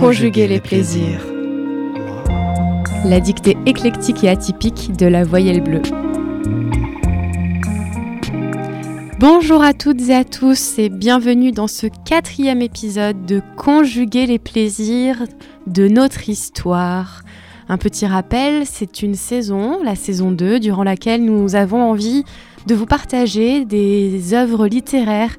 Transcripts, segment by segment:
conjuguer les plaisirs. La dictée éclectique et atypique de la voyelle bleue. Bonjour à toutes et à tous et bienvenue dans ce quatrième épisode de Conjuguer les plaisirs de notre histoire. Un petit rappel, c'est une saison, la saison 2, durant laquelle nous avons envie de vous partager des œuvres littéraires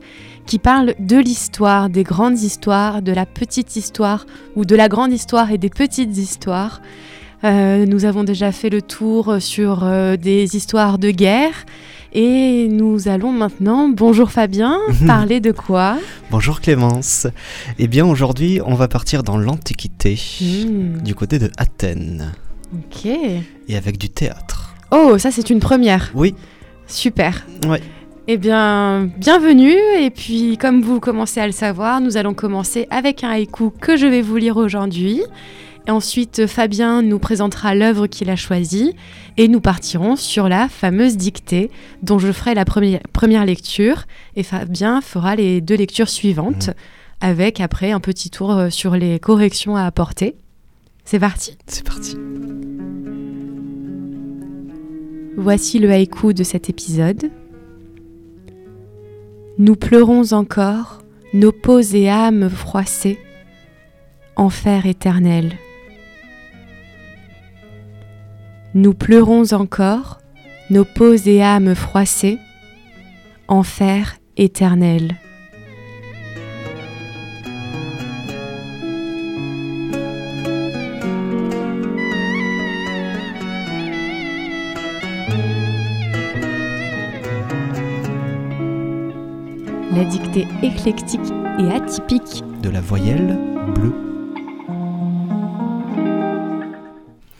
qui parlent de l'histoire, des grandes histoires, de la petite histoire ou de la grande histoire et des petites histoires. Euh, nous avons déjà fait le tour sur euh, des histoires de guerre et nous allons maintenant, bonjour Fabien, parler de quoi? Bonjour Clémence. Eh bien aujourd'hui on va partir dans l'Antiquité, Hmm, du côté de Athènes, Ok. et avec du théâtre. Oh, ça c'est une première. Oui, Super. ouais. Eh bien, bienvenue. Et puis, comme vous commencez à le savoir, nous allons commencer avec un haïku que je vais vous lire aujourd'hui. Et ensuite, Fabien nous présentera l'œuvre qu'il a choisie. Et nous partirons sur la fameuse dictée, dont je ferai la première, première lecture. Et Fabien fera les deux lectures suivantes, avec après un petit tour euh, sur les corrections à apporter. C'est parti. c'est parti. Voici le haïku de cet épisode. Nous pleurons encore, nos peaux et âmes froissées, enfer éternel. Nous pleurons encore, nos peaux et âmes froissées, enfer éternel. La dictée éclectique et atypique De la voyelle bleue.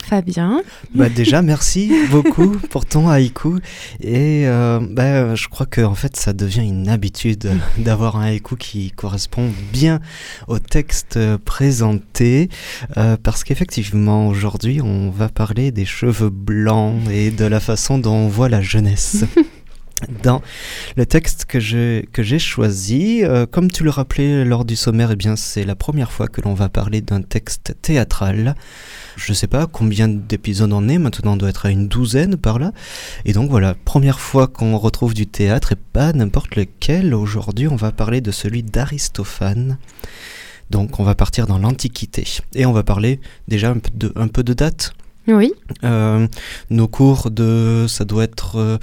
Fabien. Bah déjà merci beaucoup pour ton haïku et euh, bah, je crois que en fait ça devient une habitude d'avoir un haïku qui correspond bien au texte présenté euh, parce qu'effectivement aujourd'hui on va parler des cheveux blancs et de la façon dont on voit la jeunesse. Dans le texte que j'ai que j'ai choisi, euh, comme tu le rappelais lors du sommaire, eh bien c'est la première fois que l'on va parler d'un texte théâtral. Je sais pas combien d'épisodes on est, maintenant on doit être à une douzaine par là. Et donc voilà, première fois qu'on retrouve du théâtre et pas n'importe lequel. Aujourd'hui, on va parler de celui d'Aristophane. Donc on va partir dans l'Antiquité et on va parler déjà un peu de, un peu de date. Oui, Euh, nos cours de, ça doit être euh,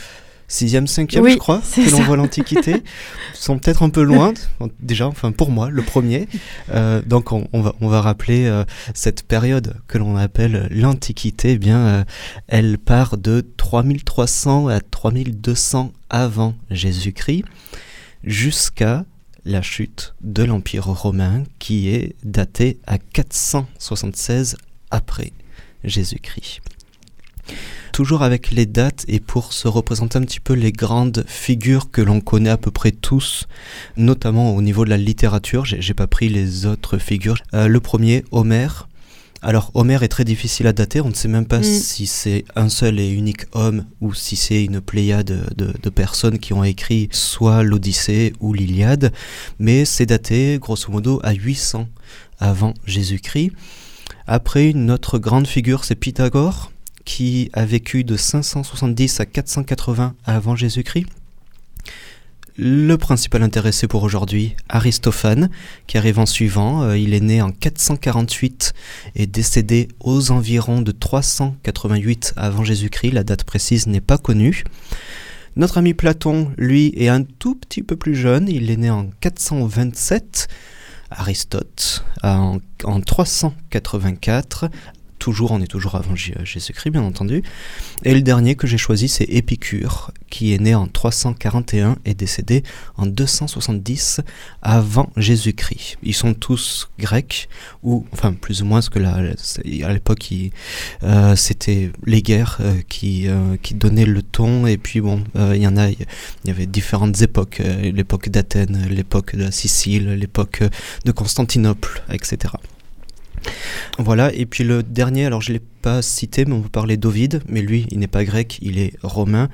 6e, 5e, Oui, je crois, que l'on voit l'Antiquité, sont peut-être un peu loin, déjà, enfin pour moi, le premier. Euh, donc on, on va, on va rappeler euh, cette période que l'on appelle l'Antiquité, eh bien, euh, elle part de 3300 à 3200 avant Jésus-Christ, jusqu'à la chute de l'Empire romain, qui est datée à 476 après Jésus-Christ. Toujours avec les dates et pour se représenter un petit peu les grandes figures que l'on connaît à peu près tous, notamment au niveau de la littérature, j'ai pas pris les autres figures. Euh, le premier, Homère. Alors Homère est très difficile à dater, on ne sait même pas Mm. si c'est un seul et unique homme ou si c'est une pléiade de, de personnes qui ont écrit soit l'Odyssée ou l'Iliade, mais c'est daté grosso modo à 800 avant Jésus-Christ. Après, une autre grande figure, c'est Pythagore, qui a vécu de 570 à 480 avant Jésus-Christ. Le principal intéressé pour aujourd'hui, Aristophane, qui arrive en suivant. Euh, il est né en 448 et décédé aux environs de 388 avant Jésus-Christ. La date précise n'est pas connue. Notre ami Platon, lui, est un tout petit peu plus jeune. Il est né en 427. Aristote en, en 384. Toujours, on est toujours avant J- Jésus-Christ, bien entendu. Et le dernier que j'ai choisi, c'est Épicure, qui est né en 341 et décédé en 270 avant Jésus-Christ. Ils sont tous grecs, ou enfin plus ou moins, parce que là, à l'époque, euh, c'était les guerres euh, qui, euh, qui donnaient le ton. Et puis bon, euh, il y en a, il y avait différentes époques, euh, l'époque d'Athènes, l'époque de la Sicile, l'époque euh, de Constantinople, etc. Voilà, et puis le dernier, alors je ne l'ai pas cité, mais on peut parler d'Ovide, mais lui, il n'est pas grec, il est romain,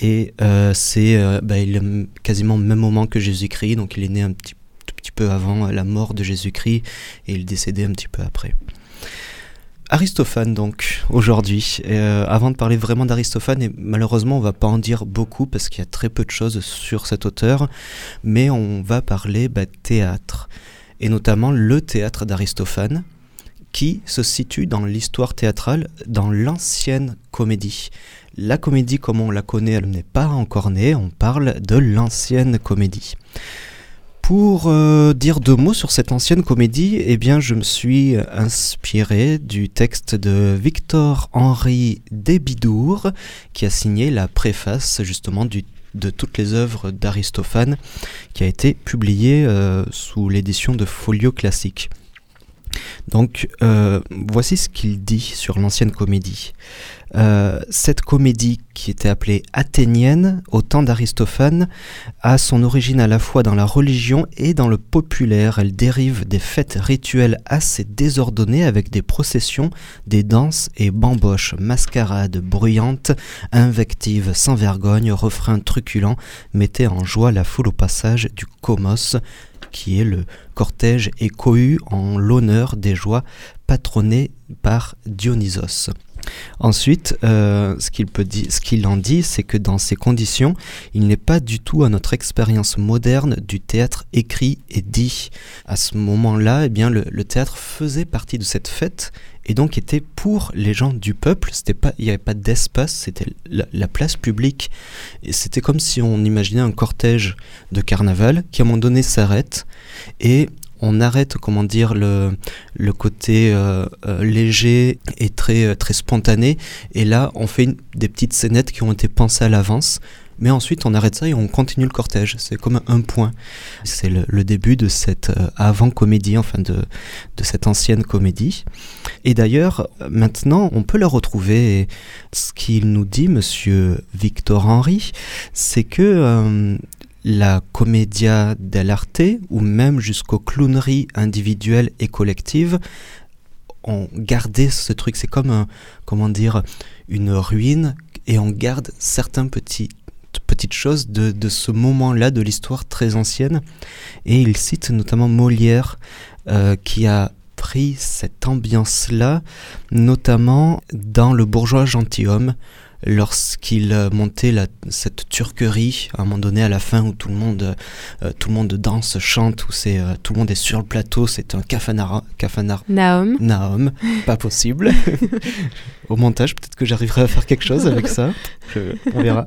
et euh, c'est euh, bah, est quasiment au même moment que Jésus-Christ, donc il est né un petit, peu avant la mort de Jésus-Christ et il décédait un petit peu après. Aristophane donc aujourd'hui. Euh, avant de parler vraiment d'Aristophane, et malheureusement on va pas en dire beaucoup parce qu'il y a très peu de choses sur cet auteur, mais on va parler bah, théâtre et notamment le théâtre d'Aristophane qui se situe dans l'histoire théâtrale dans l'ancienne comédie. La comédie comme on la connaît, elle n'est pas encore née, on parle de l'ancienne comédie. Pour euh, dire deux mots sur cette ancienne comédie, eh bien, je me suis inspiré du texte de Victor-Henri Desbidours, qui a signé la préface justement de toutes les œuvres d'Aristophane, qui a été publiée euh, sous l'édition de Folio Classique. Donc, euh, voici ce qu'il dit sur l'ancienne comédie. Euh, cette comédie, qui était appelée athénienne au temps d'Aristophane, a son origine à la fois dans la religion et dans le populaire. Elle dérive des fêtes rituelles assez désordonnées avec des processions, des danses et bamboches, mascarades bruyantes, invectives sans vergogne, refrains truculents, mettaient en joie la foule au passage du comos, qui est le cortège et en l'honneur des joies patronnées par Dionysos. Ensuite, euh, ce qu'il peut ce qu'il en dit, c'est que dans ces conditions, il n'est pas du tout à notre expérience moderne du théâtre écrit et dit. À ce moment-là, eh bien, le, théâtre faisait partie de cette fête et donc était pour les gens du peuple. C'était pas, il n'y avait pas d'espace, c'était la, la, place publique. Et c'était comme si on imaginait un cortège de carnaval qui à un moment donné s'arrête et on arrête, comment dire, le, le côté euh, euh, léger et très, euh, très spontané. Et là, on fait des petites scénettes qui ont été pensées à l'avance. Mais ensuite, on arrête ça et on continue le cortège. C'est comme un point. C'est le, début de cette avant-comédie, enfin de, cette ancienne comédie. Et d'ailleurs, maintenant, on peut la retrouver. ce qu'il nous dit, monsieur Victor Henry, c'est que la commedia dell'arte, ou même jusqu'aux clowneries individuelles et collectives, ont gardé ce truc. C'est comme, comment dire, une ruine, et on garde certaines petites petites choses de, ce moment-là de l'histoire très ancienne. Et il cite notamment Molière, euh, qui a pris cette ambiance-là, notamment dans Le bourgeois gentilhomme, lorsqu'il montait la, cette turquerie à un moment donné à la fin où tout le monde, euh, tout le monde danse, chante, où c'est, euh, tout le monde est sur le plateau, c'est un cafanara, cafanar. Naum. Naum, pas possible. Au montage, peut-être que j'arriverai à faire quelque chose avec ça. on verra.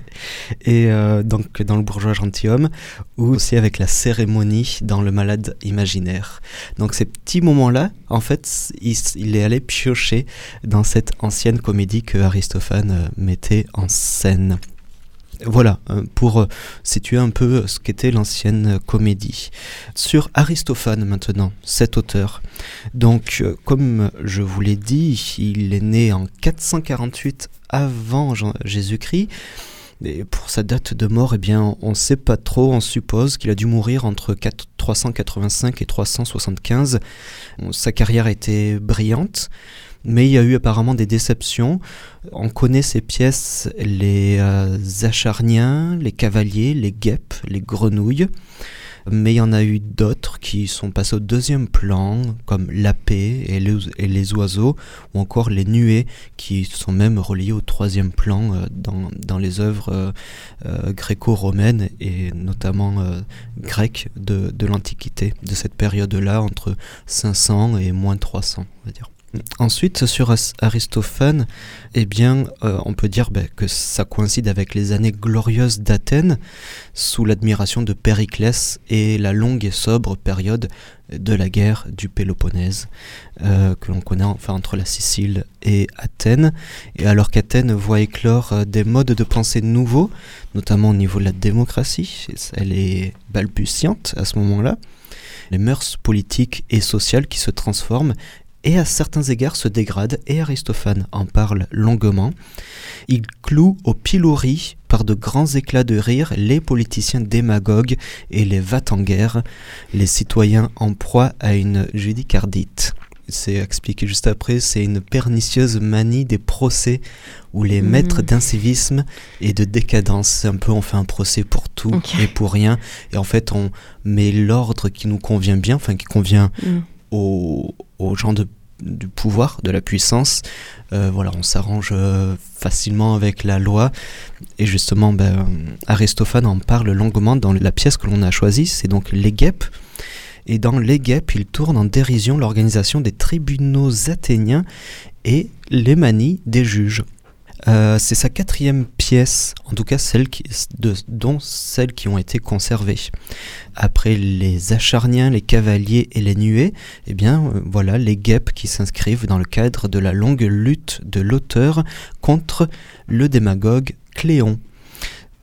Et euh, donc dans le bourgeois gentilhomme, ou aussi avec la cérémonie dans le malade imaginaire. Donc ces petits moments-là, en fait, il, il est allé piocher dans cette ancienne comédie que Aristophane euh, mettait en scène. Voilà, euh, pour euh, situer un peu ce qu'était l'ancienne comédie. Sur Aristophane maintenant, cet auteur. Donc, comme je vous l'ai dit, il est né en 448 avant Jésus-Christ. Et pour sa date de mort, eh bien, on ne sait pas trop, on suppose qu'il a dû mourir entre 385 et 375. Sa carrière était brillante mais il y a eu apparemment des déceptions. On connaît ces pièces, les euh, acharniens, les cavaliers, les guêpes, les grenouilles, mais il y en a eu d'autres qui sont passés au deuxième plan, comme la paix et les, oiseaux, ou encore les nuées, qui sont même reliés au troisième plan euh, dans, les œuvres euh, gréco-romaines et notamment grecques de, de l'Antiquité, de cette période-là, entre 500 et moins 300, on va dire. Ensuite, sur Aristophane, eh bien, euh, on peut dire ben, que ça coïncide avec les années glorieuses d'Athènes, sous l'admiration de Périclès et la longue et sobre période de la guerre du Péloponnèse, euh, que l'on connaît enfin entre la Sicile et Athènes. Et alors qu'Athènes voit éclore euh, des modes de pensée nouveaux, notamment au niveau de la démocratie, elle est balbutiante à ce moment-là les mœurs politiques et sociales qui se transforment et à certains égards se dégrade, et Aristophane en parle longuement. Il cloue au pilori par de grands éclats de rire les politiciens démagogues et les va en guerre, les citoyens en proie à une judicardite. c'est expliqué juste après, c'est une pernicieuse manie des procès où les Mhm. maîtres d'incivisme et de décadence, c'est un peu on fait un procès pour tout et pour rien, et en fait on met l'ordre qui nous convient bien, enfin qui convient Mm. Aux, gens de, du pouvoir, de la puissance. Euh, voilà, on s'arrange euh, facilement avec la loi. Et justement, ben, Aristophane en parle longuement dans la pièce que l'on a choisie, c'est donc Les Guêpes. Et dans Les Guêpes, il tourne en dérision l'organisation des tribunaux athéniens et les manies des juges. Euh, c'est sa quatrième pièce, en tout cas celle qui, dont celles qui ont été conservées. Après les acharniens, les cavaliers et les nuées, eh bien euh, voilà les guêpes qui s'inscrivent dans le cadre de la longue lutte de l'auteur contre le démagogue Cléon.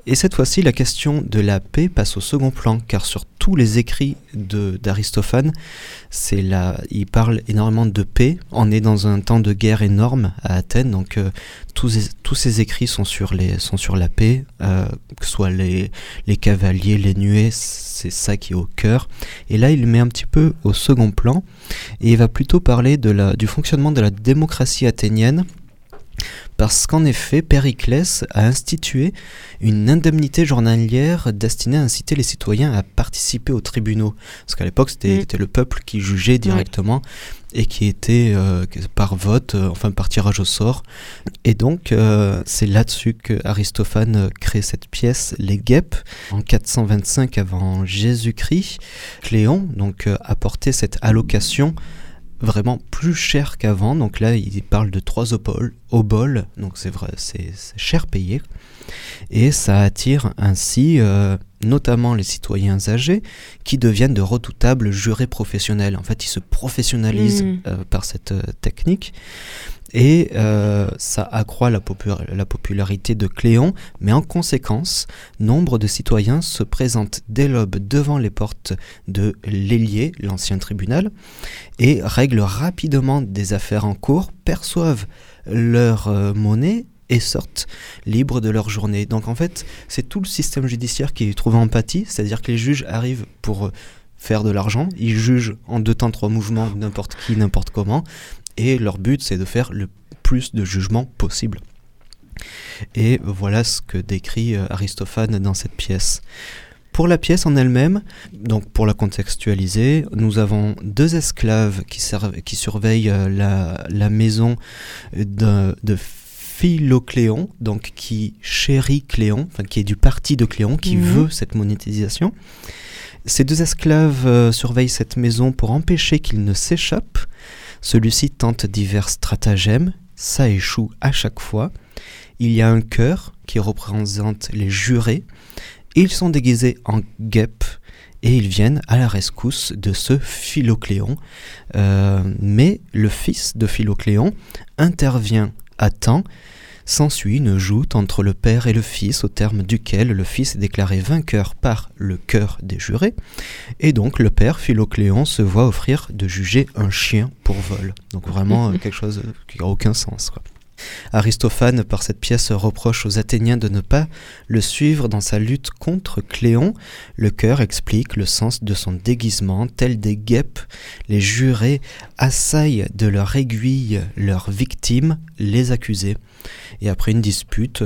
Et cette fois-ci, la question de la paix passe au second plan, car sur tous les écrits d'Aristophane, c'est là, il parle énormément de paix. On est dans un temps de guerre énorme à Athènes, donc euh, tous, tous ces écrits sont sur, les, sont sur la paix, euh, que ce soit les, les cavaliers, les nuées, c'est ça qui est au cœur. Et là, il met un petit peu au second plan, et il va plutôt parler de la, du fonctionnement de la démocratie athénienne, parce qu'en effet, Périclès a institué une indemnité journalière destinée à inciter les citoyens à participer aux tribunaux. Parce qu'à l'époque, c'était Mm. le peuple qui jugeait directement et qui était euh, par vote, euh, enfin par tirage au sort. Et donc, euh, c'est là-dessus que Aristophane euh, crée cette pièce, Les Guêpes, en 425 avant Jésus-Christ. Cléon donc a porté cette allocation vraiment plus chère qu'avant. Donc là, il parle de trois oboles, oboles donc c'est vrai, c'est cher payé. Et ça attire ainsi euh, notamment les citoyens âgés qui deviennent de redoutables jurés professionnels. En fait, ils se professionnalisent Mm. euh, par cette euh, technique. Et euh, ça accroît la, popu- la popularité de Cléon, mais en conséquence, nombre de citoyens se présentent dès l'aube devant les portes de l'Hélier, l'ancien tribunal, et règlent rapidement des affaires en cours, perçoivent leur euh, monnaie et sortent libres de leur journée. Donc en fait, c'est tout le système judiciaire qui trouve empathie, c'est-à-dire que les juges arrivent pour euh, faire de l'argent, ils jugent en deux temps, trois mouvements, n'importe qui, n'importe comment, et leur but c'est de faire le plus de jugements possible. Et voilà ce que décrit euh, Aristophane dans cette pièce. Pour la pièce en elle-même, donc pour la contextualiser, nous avons deux esclaves qui, servent, qui surveillent euh, la, maison de, de Philocléon, donc qui chérit Cléon, enfin qui est du parti de Cléon, qui Mhm. veut cette monétisation. Ces deux esclaves euh, surveillent cette maison pour empêcher qu'il ne s'échappe. Celui-ci tente divers stratagèmes, ça échoue à chaque fois. Il y a un cœur qui représente les jurés. Ils sont déguisés en guêpes et ils viennent à la rescousse de ce Philocléon. Euh, mais le fils de Philocléon intervient à temps. S'ensuit une joute entre le père et le fils, au terme duquel le fils est déclaré vainqueur par le cœur des jurés, et donc le père Philocléon se voit offrir de juger un chien pour vol. Donc vraiment euh, quelque chose qui n'a aucun sens. Quoi. Aristophane, par cette pièce, reproche aux Athéniens de ne pas le suivre dans sa lutte contre Cléon. Le cœur explique le sens de son déguisement, tel des guêpes. Les jurés assaillent de leur aiguille leurs victimes, les accusés. Et après une dispute,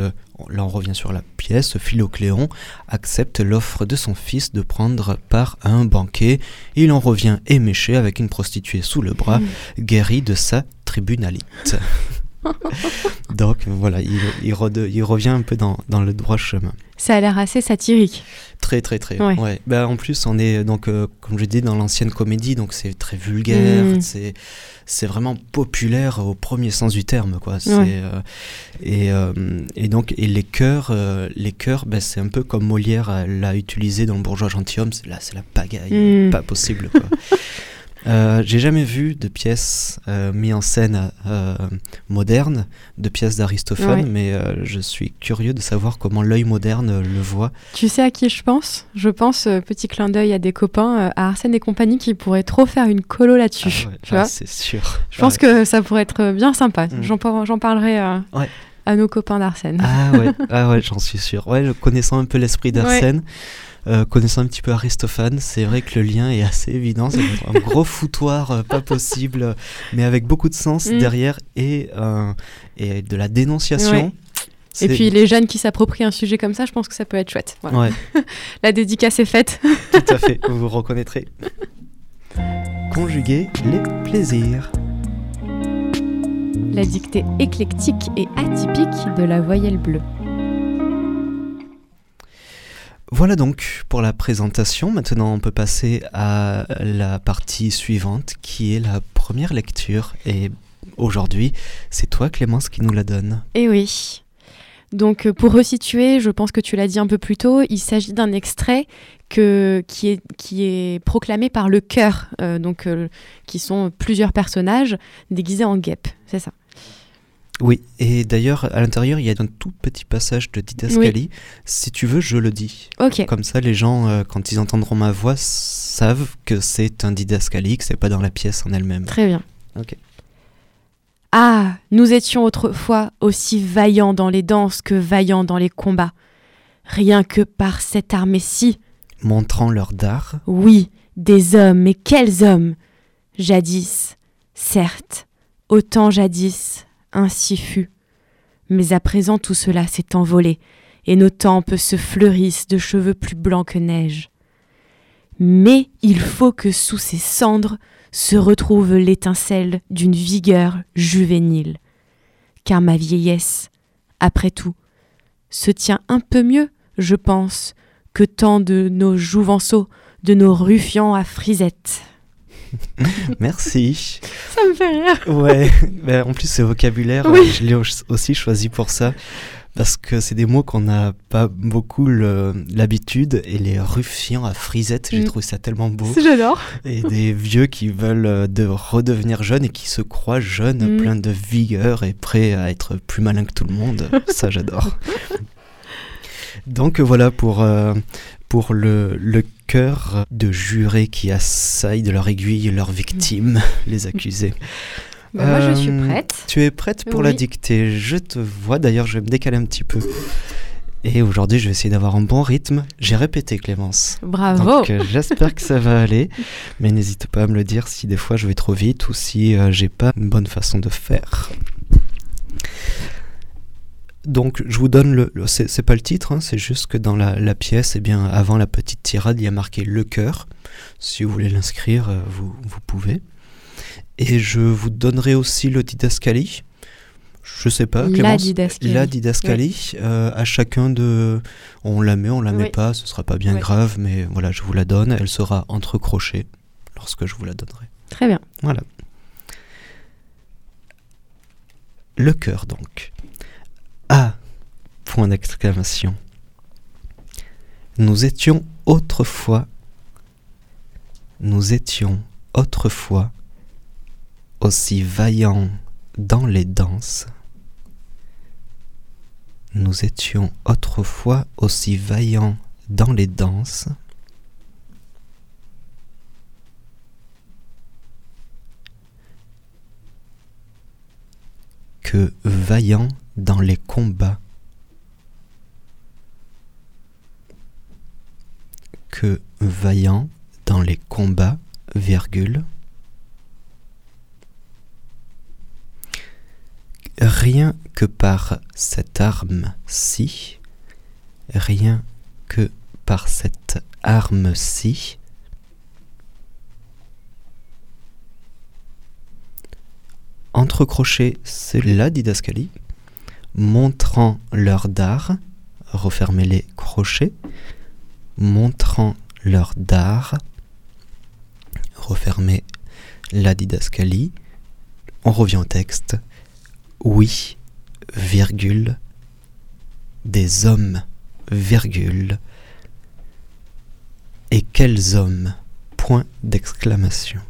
là on revient sur la pièce, Philocléon accepte l'offre de son fils de prendre part à un banquet. Il en revient éméché avec une prostituée sous le bras, guéri de sa tribunalite. Donc voilà, il, il rede- il revient un peu dans, dans le droit chemin. Ça a l'air assez satirique. Très très très. Ouais. Ouais. Bah, en plus, on est donc euh, comme je dis dans l'ancienne comédie, donc c'est très vulgaire, Mm. c'est c'est vraiment populaire au premier sens du terme quoi. Ouais. euh, et, euh, et donc et les chœurs, les chœurs, bah, c'est un peu comme Molière l'a utilisé dans le Bourgeois gentilhomme. C'est là, c'est la pagaille, Mm. pas possible quoi. Euh, J'ai jamais vu de pièces euh, mises en scène euh, modernes, de pièces d'Aristophane, Ouais. mais euh, je suis curieux de savoir comment l'œil moderne euh, le voit. Tu sais à qui je pense? Je pense, petit clin d'œil à des copains, à Arsène et compagnie, qui pourraient trop faire une colo là-dessus. Ah ouais, ah, c'est sûr. Je pense que ça pourrait être bien sympa. Mm. J'en par- j'en parlerai à nos copains d'Arsène. Ah ouais, ah ouais j'en suis sûr. Ouais, connaissant un peu l'esprit d'Arsène, Euh, connaissant un petit peu Aristophane, c'est vrai que le lien est assez évident. C'est un gros foutoir euh, pas possible, mais avec beaucoup de sens Mm. derrière et, euh, et de la dénonciation. Ouais. Et puis les jeunes qui s'approprient un sujet comme ça, je pense que ça peut être chouette. Voilà. Ouais, La dédicace est faite. tout à fait, vous vous reconnaîtrez. Conjuguer les plaisirs. La dictée éclectique et atypique de la voyelle bleue. Voilà donc pour la présentation. Maintenant, on peut passer à la partie suivante qui est la première lecture. Et aujourd'hui, c'est toi, Clémence, qui nous la donne. Eh oui. Donc euh, pour resituer, je pense que tu l'as dit un peu plus tôt, il s'agit d'un extrait que, qui, est, qui est proclamé par le chœur, euh, donc, euh, qui sont plusieurs personnages déguisés en guêpes, c'est ça. Oui, et d'ailleurs, à l'intérieur, il y a un tout petit passage de didascalie. Si tu veux, je le dis. Comme ça, les gens, euh, quand ils entendront ma voix, savent que c'est un didascalie, que c'est pas dans la pièce en elle-même. très bien. Ok. Ah, nous étions autrefois aussi vaillants dans les danses que vaillants dans les combats. Rien que par cette armée-ci, Montrant leur dard, Oui, des hommes, et quels hommes? Jadis, certes, autant jadis, ainsi fut. Mais à présent tout cela s'est envolé, et nos tempes se fleurissent de cheveux plus blancs que neige. Mais il faut que sous ces cendres se retrouve l'étincelle d'une vigueur juvénile. Car ma vieillesse, après tout, se tient un peu mieux, je pense, que tant de nos jouvenceaux, de nos ruffians à frisette. merci. Ça me fait rire. Ouais, ben, en plus, ce vocabulaire, Oui. euh, je l'ai au- aussi choisi pour ça. Parce que c'est des mots qu'on n'a pas beaucoup l'habitude. Et les ruffians à frisette, j'ai Mm. trouvé ça tellement beau. J'adore. Et des vieux qui veulent euh, de redevenir jeunes et qui se croient jeunes, Mm. pleins de vigueur et prêts à être plus malins que tout le monde. Ça, j'adore. Donc voilà pour, euh, pour le, le cœur de jurés qui assaillent de leur aiguille leurs victimes, les accusés. Bah, moi, je suis Euh, prête. Tu es prête pour la dictée Je te vois, d'ailleurs, je vais me décaler un petit peu. Et aujourd'hui, je vais essayer d'avoir un bon rythme. J'ai répété, Clémence. Bravo. Donc euh, j'espère que ça va aller, mais n'hésite pas à me le dire si des fois je vais trop vite ou si euh, j'ai pas une bonne façon de faire. Donc je vous donne le, le- c'est pas le titre, hein, c'est juste que dans la, la pièce, eh bien avant la petite tirade, il y a marqué le cœur. Si vous voulez l'inscrire, euh, vous, vous pouvez. Et je vous donnerai aussi le didascalie. Je sais pas, la Clémence. didascalie. La didascalie, euh, à chacun de... On la met, on la met Oui. pas, ce sera pas bien grave, mais voilà, je vous la donne. Elle sera entre crochets lorsque je vous la donnerai. Très bien. Voilà. Le cœur, donc. D'exclamation. Nous étions autrefois... Nous étions autrefois aussi vaillants dans les danses. Nous étions autrefois aussi vaillants dans les danses. que vaillants dans les combats. Que vaillants dans les combats, virgule. Rien que par cette arme-ci, rien que par cette arme-ci, entre crochets, c'est la didascalie, montrant leur dard, refermez les crochets, montrant leur dard, refermez la didascalie, on revient au texte, oui, virgule, des hommes, virgule, et quels hommes, point d'exclamation.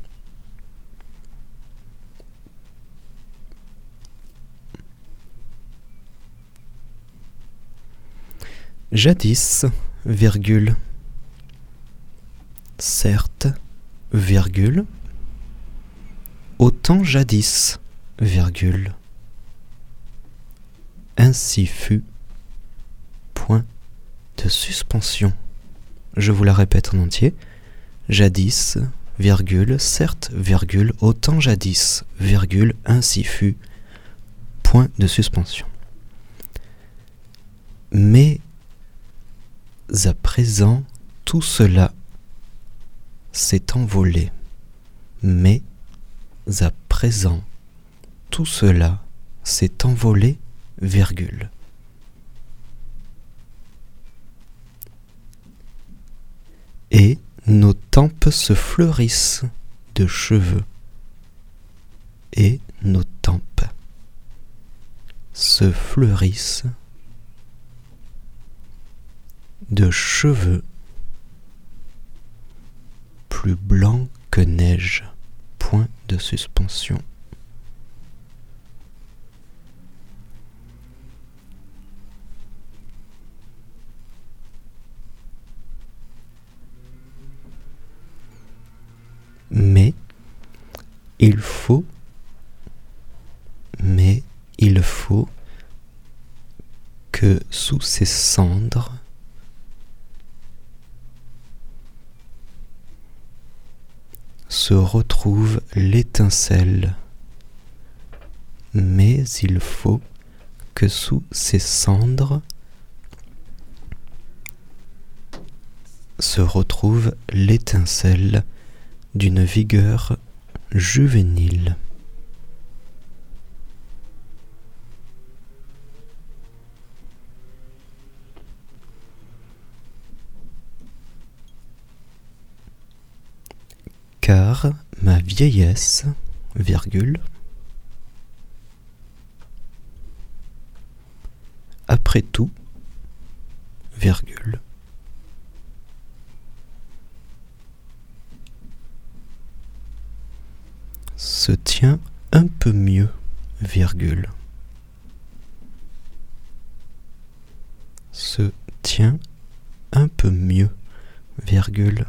Jadis, virgule. Certes, virgule. Autant jadis, virgule. Ainsi fut. Point de suspension. je vous la répète en entier. Jadis, virgule, certes, virgule, autant jadis, virgule, ainsi fut, point de suspension. Mais à présent, tout cela s'est envolé. Mais à présent, tout cela s'est envolé, virgule. Et nos tempes se fleurissent de cheveux. Et nos tempes se fleurissent de cheveux plus blancs que neige. Point de suspension. Mais il faut, mais il faut que sous ces cendres, se retrouve l'étincelle. Mais il faut que sous ces cendres se retrouve l'étincelle d'une vigueur juvénile. Ma vieillesse, virgule, après tout, virgule, se tient un peu mieux, virgule, se tient un peu mieux, virgule,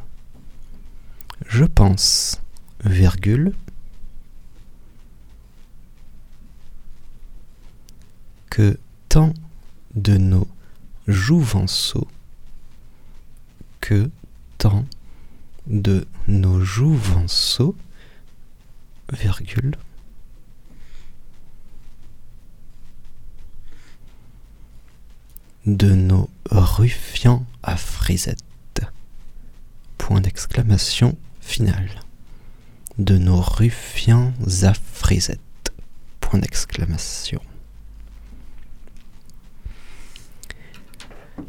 je pense, virgule, que tant de nos jouvenceaux, que tant de nos jouvenceaux, virgule, de nos ruffians à frisette, point d'exclamation finale de nos ruffians à frisette. Point d'exclamation.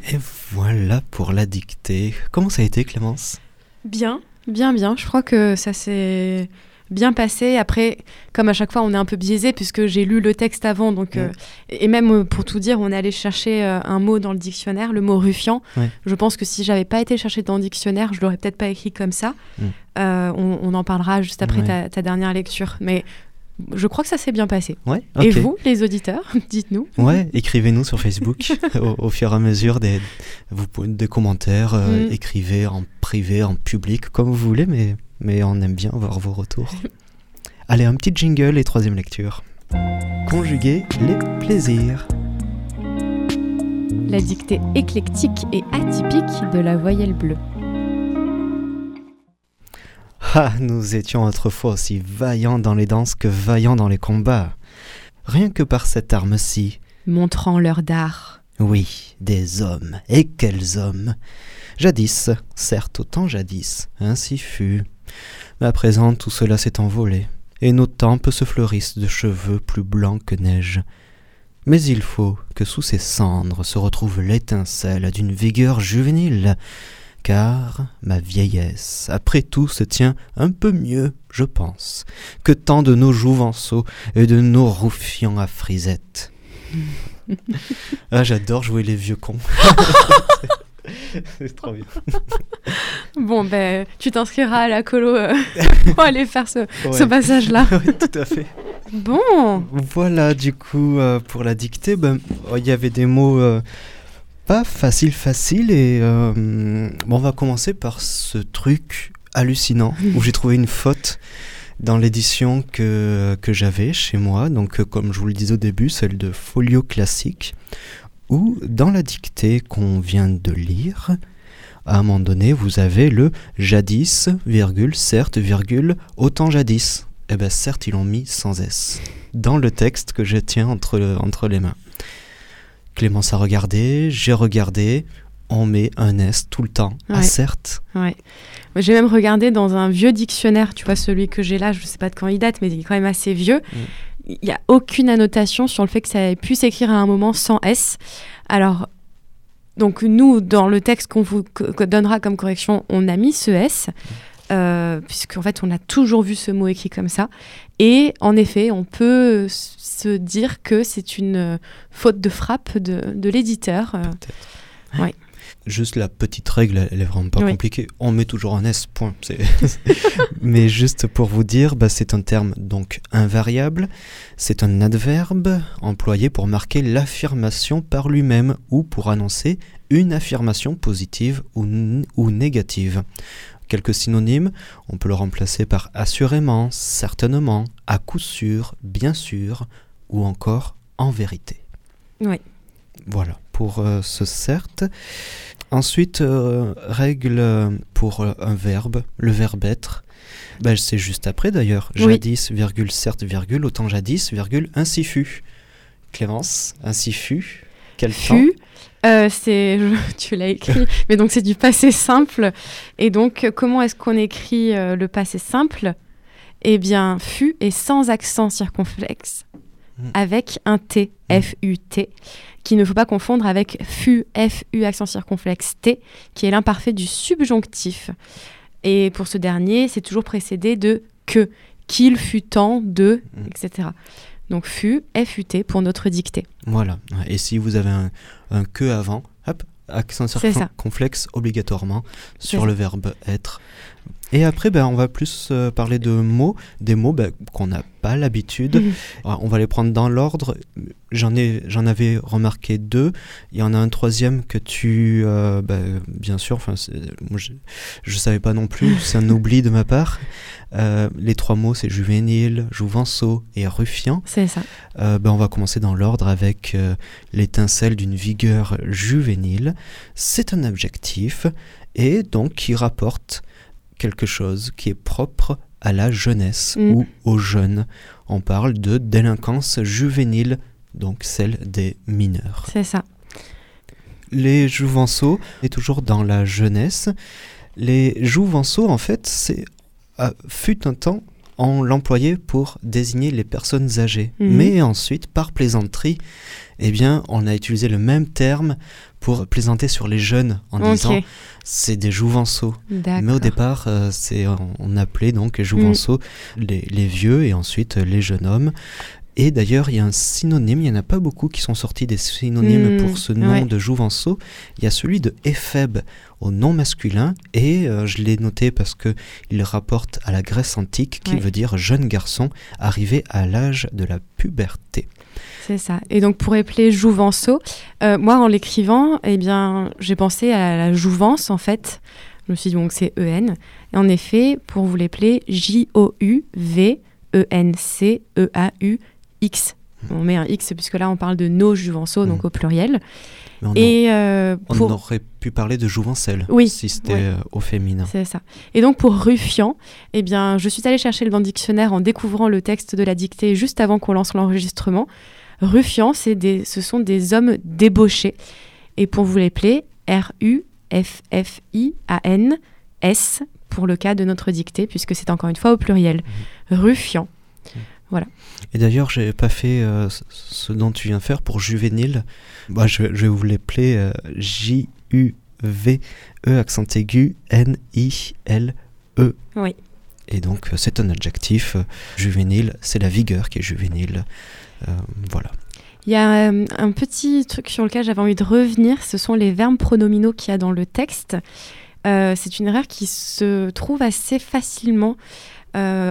Et voilà pour la dictée. Comment ça a été Clémence? Bien, bien, bien. Je crois que ça s'est bien passé. Après, comme à chaque fois, on est un peu biaisé puisque j'ai lu le texte avant. Donc, euh, et même euh, pour tout dire, on est allé chercher euh, un mot dans le dictionnaire, le mot ruffian. Ouais. Je pense que si j'avais pas été chercher dans le dictionnaire, je l'aurais peut-être pas écrit comme ça. Mm. Euh, on, on en parlera juste après Ouais. ta, ta dernière lecture. Mais je crois que ça s'est bien passé. Ouais, Et vous, les auditeurs, dites-nous. Ouais, écrivez-nous sur Facebook au, au fur et à mesure des, vous des commentaires, euh, Mm. écrivez en privé, en public, comme vous voulez, mais, mais on aime bien voir vos retours. Allez, un petit jingle et troisième lecture. Conjuguer les plaisirs. La dictée éclectique et atypique de la voyelle bleue. Ah, nous étions autrefois aussi vaillants dans les danses que vaillants dans les combats. Rien que par cette arme-ci. Montrant leur dard. Oui, des hommes, et quels hommes? Jadis, certes autant jadis, ainsi fut. Mais à présent tout cela s'est envolé, et nos tempes se fleurissent de cheveux plus blancs que neige. Mais il faut que sous ces cendres se retrouve l'étincelle d'une vigueur juvénile, car ma vieillesse, après tout, se tient un peu mieux, je pense, que tant de nos jouvenceaux et de nos roufians à frisette. ah, j'adore jouer les vieux cons. C'est trop bien. Bon, ben, tu t'inscriras à la colo euh, pour aller faire ce, passage-là. Ouais, tout à fait. Bon, Voilà, du coup, euh, pour la dictée, ben, il y avait des mots euh, pas faciles, faciles. Et bon, on va commencer par ce truc hallucinant où j'ai trouvé une faute dans l'édition que, que j'avais chez moi. Donc, comme je vous le disais au début, celle de Folio Classique. Où, dans la dictée qu'on vient de lire, à un moment donné, vous avez le jadis, virgule, certes, virgule, autant jadis. Eh bien, certes, ils l'ont mis sans S dans le texte que je tiens entre, entre les mains. Clémence a regardé, j'ai regardé, on met un S tout le temps. Ah, certes. Ouais. J'ai même regardé dans un vieux dictionnaire, tu vois, celui que j'ai là, je ne sais pas de quand il date, mais il est quand même assez vieux. Mm. Il n'y a aucune annotation sur le fait que ça ait pu s'écrire à un moment sans S. Alors, donc nous, dans le texte qu'on vous donnera comme correction, on a mis ce S. Euh, puisqu'en fait on a toujours vu ce mot écrit comme ça. Et en effet, on peut se dire que c'est une euh, faute de frappe de, de l'éditeur. Euh, ouais. Juste la petite règle, elle est vraiment pas compliquée. On met toujours un S, point. Mais juste pour vous dire, bah, c'est un terme donc invariable. C'est un adverbe employé pour marquer l'affirmation par lui-même ou pour annoncer une affirmation positive ou, ou négative. Quelques synonymes, on peut le remplacer par assurément, certainement, à coup sûr, bien sûr, ou encore en vérité. Oui. Voilà pour euh, ce certes. Ensuite, euh, règle pour euh, un verbe, le verbe être. Ben, c'est juste après d'ailleurs. Jadis, virgule, certes, virgule, autant jadis, virgule, ainsi fut. Clémence, ainsi fut. Quel fut euh, c'est, tu l'as écrit, mais donc c'est du passé simple. Et donc, comment est-ce qu'on écrit le passé simple? Eh bien, fut et sans accent circonflexe, hmm. avec un T, hmm. F-U-T, qu'il ne faut pas confondre avec fut, F-U accent circonflexe T, qui est l'imparfait du subjonctif. Et pour ce dernier, c'est toujours précédé de que, qu'il fut temps de, mm. etc. Donc fut, FUT pour notre dictée. Voilà. Et si vous avez un, un que avant, hop, accent circonflexe obligatoirement sur le verbe être. Et après, ben, on va plus euh, parler de mots, des mots ben, qu'on n'a pas l'habitude. Mhm. On va les prendre dans l'ordre. J'en ai, j'en avais remarqué deux. Il y en a un troisième que tu, euh, ben, bien sûr. Enfin, je, ne savais pas non plus. C'est un oubli de ma part. Euh, les trois mots, c'est juvénile, jouvenceau et ruffian. C'est ça. ben, on va commencer dans l'ordre avec l'étincelle d'une vigueur juvénile. C'est un adjectif et donc qui rapporte quelque chose qui est propre à la jeunesse mm. ou aux jeunes. On parle de délinquance juvénile, donc celle des mineurs. C'est ça. Les jouvenceaux est toujours dans la jeunesse. Les jouvenceaux, en fait, c'est euh, fut un temps on l'employait pour désigner les personnes âgées. Mm. Mais ensuite, par plaisanterie, eh bien, on a utilisé le même terme pour plaisanter sur les jeunes en disant c'est des jouvenceaux. Mais au départ, euh, c'est on, appelait donc jouvenceaux mm. les, vieux et ensuite les jeunes hommes. Et d'ailleurs, il y a un synonyme, il n'y en a pas beaucoup qui sont sortis des synonymes pour ce nom de jouvenceau. Il y a celui de éphèbe au nom masculin, et euh, je l'ai noté parce que il rapporte à la Grèce antique, qui veut dire jeune garçon arrivé à l'âge de la puberté. C'est ça. Et donc pour épeler Jouvenceau, euh, moi en l'écrivant, eh bien, j'ai pensé à la jouvence en fait. Je me suis dit donc c'est EN. Et en effet, pour vous l'épeler, J-O-U-V-E-N-C-E-A-U-X. On met un X puisque là on parle de nos Jouvenceaux, donc hmm. au pluriel. on, et euh, on aurait pu parler de jouvencelle oui, si c'était euh, au féminin. C'est ça. Et donc pour ruffian, eh bien, je suis allée chercher le dans le dictionnaire en découvrant le texte de la dictée juste avant qu'on lance l'enregistrement. Ruffian, des, ce sont des hommes débauchés. Et pour vous les plaire, R-U-F-F-I-A-N, S, pour le cas de notre dictée, puisque c'est encore une fois au pluriel. Mmh. Ruffian. Mmh. Voilà. Et d'ailleurs, j'ai pas fait euh, ce dont tu viens de faire pour juvénile. Bah, je, vais vous l'appeler euh, J-U-V-E, accent aigu, N-I-L-E. Oui. Et donc, euh, c'est un adjectif. juvénile, c'est la vigueur qui est juvénile. Euh, voilà. Il y a euh, un petit truc sur lequel j'avais envie de revenir, ce sont les verbes pronominaux qu'il y a dans le texte. Euh, c'est une erreur qui se trouve assez facilement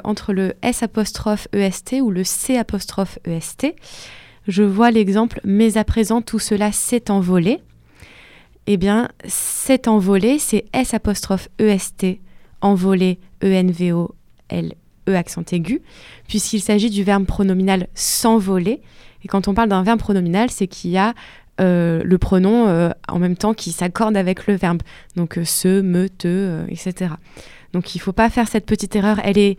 entre le S apostrophe EST ou le C apostrophe EST. Je vois l'exemple mais à présent tout cela s'est envolé. Eh bien, s'est envolé, c'est S apostrophe EST, envolé, E-N-V-O-L E accent aigu, puisqu'il s'agit du verbe pronominal s'envoler. Et quand on parle d'un verbe pronominal, c'est qu'il y a euh, le pronom euh, en même temps qui s'accorde avec le verbe. Donc se, me, te, etc. Donc il ne faut pas faire cette petite erreur. Elle, est,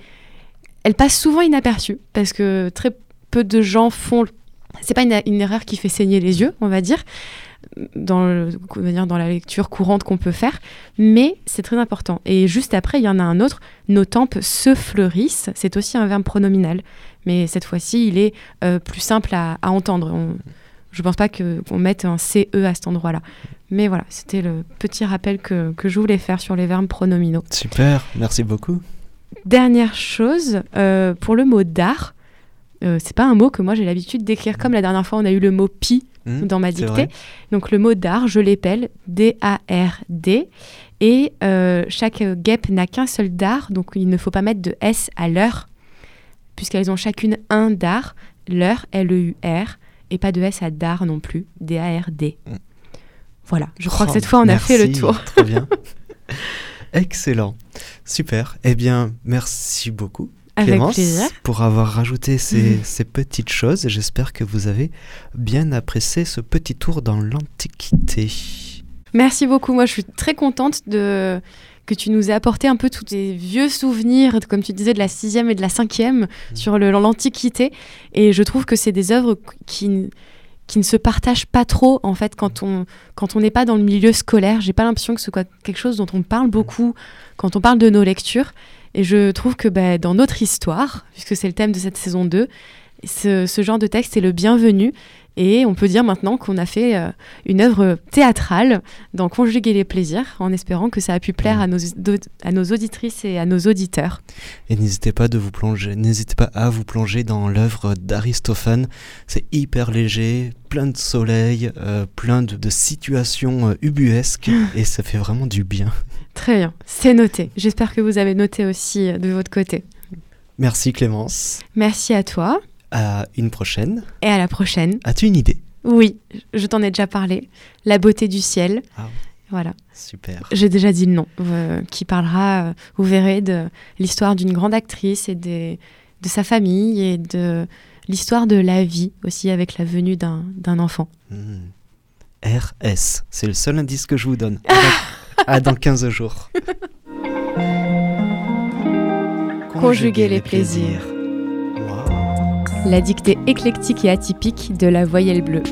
elle passe souvent inaperçue parce que très peu de gens font. C'est pas une, erreur qui fait saigner les yeux, on va dire dans la lecture courante qu'on peut faire, mais c'est très important. Et juste après, il y en a un autre, nos tempes se fleurissent, c'est aussi un verbe pronominal, mais cette fois-ci, il est euh, plus simple à, entendre. je ne pense pas qu'on mette un CE à cet endroit-là. Mais voilà, c'était le petit rappel que, que, je voulais faire sur les verbes pronominaux. Super, merci beaucoup. Dernière chose, euh, pour le mot d'art, euh, c'est pas un mot que moi j'ai l'habitude d'écrire comme la dernière fois on a eu le mot pi Mmh, dans ma dictée. Donc le mot d'art, je l'épelle D-A-R-D. Et euh, chaque guêpe n'a qu'un seul dard, donc il ne faut pas mettre de S à l'heure, puisqu'elles ont chacune un dard, l'heure, L-E-U-R, et pas de S à dard non plus, D-A-R-D. Mmh. Voilà, je crois que cette fois on a fait le tour. Très bien. Excellent. Super. Eh bien, merci beaucoup. Clémence, pour avoir rajouté ces, ces petites choses. J'espère que vous avez bien apprécié ce petit tour dans l'Antiquité. Merci beaucoup. Moi, je suis très contente de que tu nous aies apporté un peu tous tes vieux souvenirs, comme tu disais, de la sixième et de la cinquième mmh. sur l'Antiquité. Et je trouve que c'est des œuvres qui, qui ne se partagent pas trop, en fait, quand on quand on n'est pas dans le milieu scolaire. J'ai pas l'impression que ce soit quelque chose dont on parle beaucoup quand on parle de nos lectures. Et je trouve que bah, dans notre histoire, puisque c'est le thème de cette saison 2, ce, genre de texte est le bienvenu. Et on peut dire maintenant qu'on a fait euh, une œuvre théâtrale dans Conjuguer les plaisirs, en espérant que ça a pu plaire à nos, à nos auditrices et à nos auditeurs. Et n'hésitez pas, de vous plonger, n'hésitez pas à vous plonger dans l'œuvre d'Aristophane. C'est hyper léger, plein de soleil, euh, plein de, situations euh, ubuesques, et ça fait vraiment du bien. Très bien, c'est noté. J'espère que vous avez noté aussi de votre côté. Merci Clémence. Merci à toi. À une prochaine. Et à la prochaine. As-tu une idée? Oui, je t'en ai déjà parlé. La beauté du ciel. Ah. Voilà. Super. J'ai déjà dit le nom, euh, qui parlera, euh, vous verrez, de l'histoire d'une grande actrice et de sa famille et de l'histoire de la vie aussi avec la venue d'un enfant. Hmm. RS, c'est le seul indice que je vous donne. À dans 15 jours. Conjuguer les plaisirs la dictée éclectique et atypique de la voyelle bleue.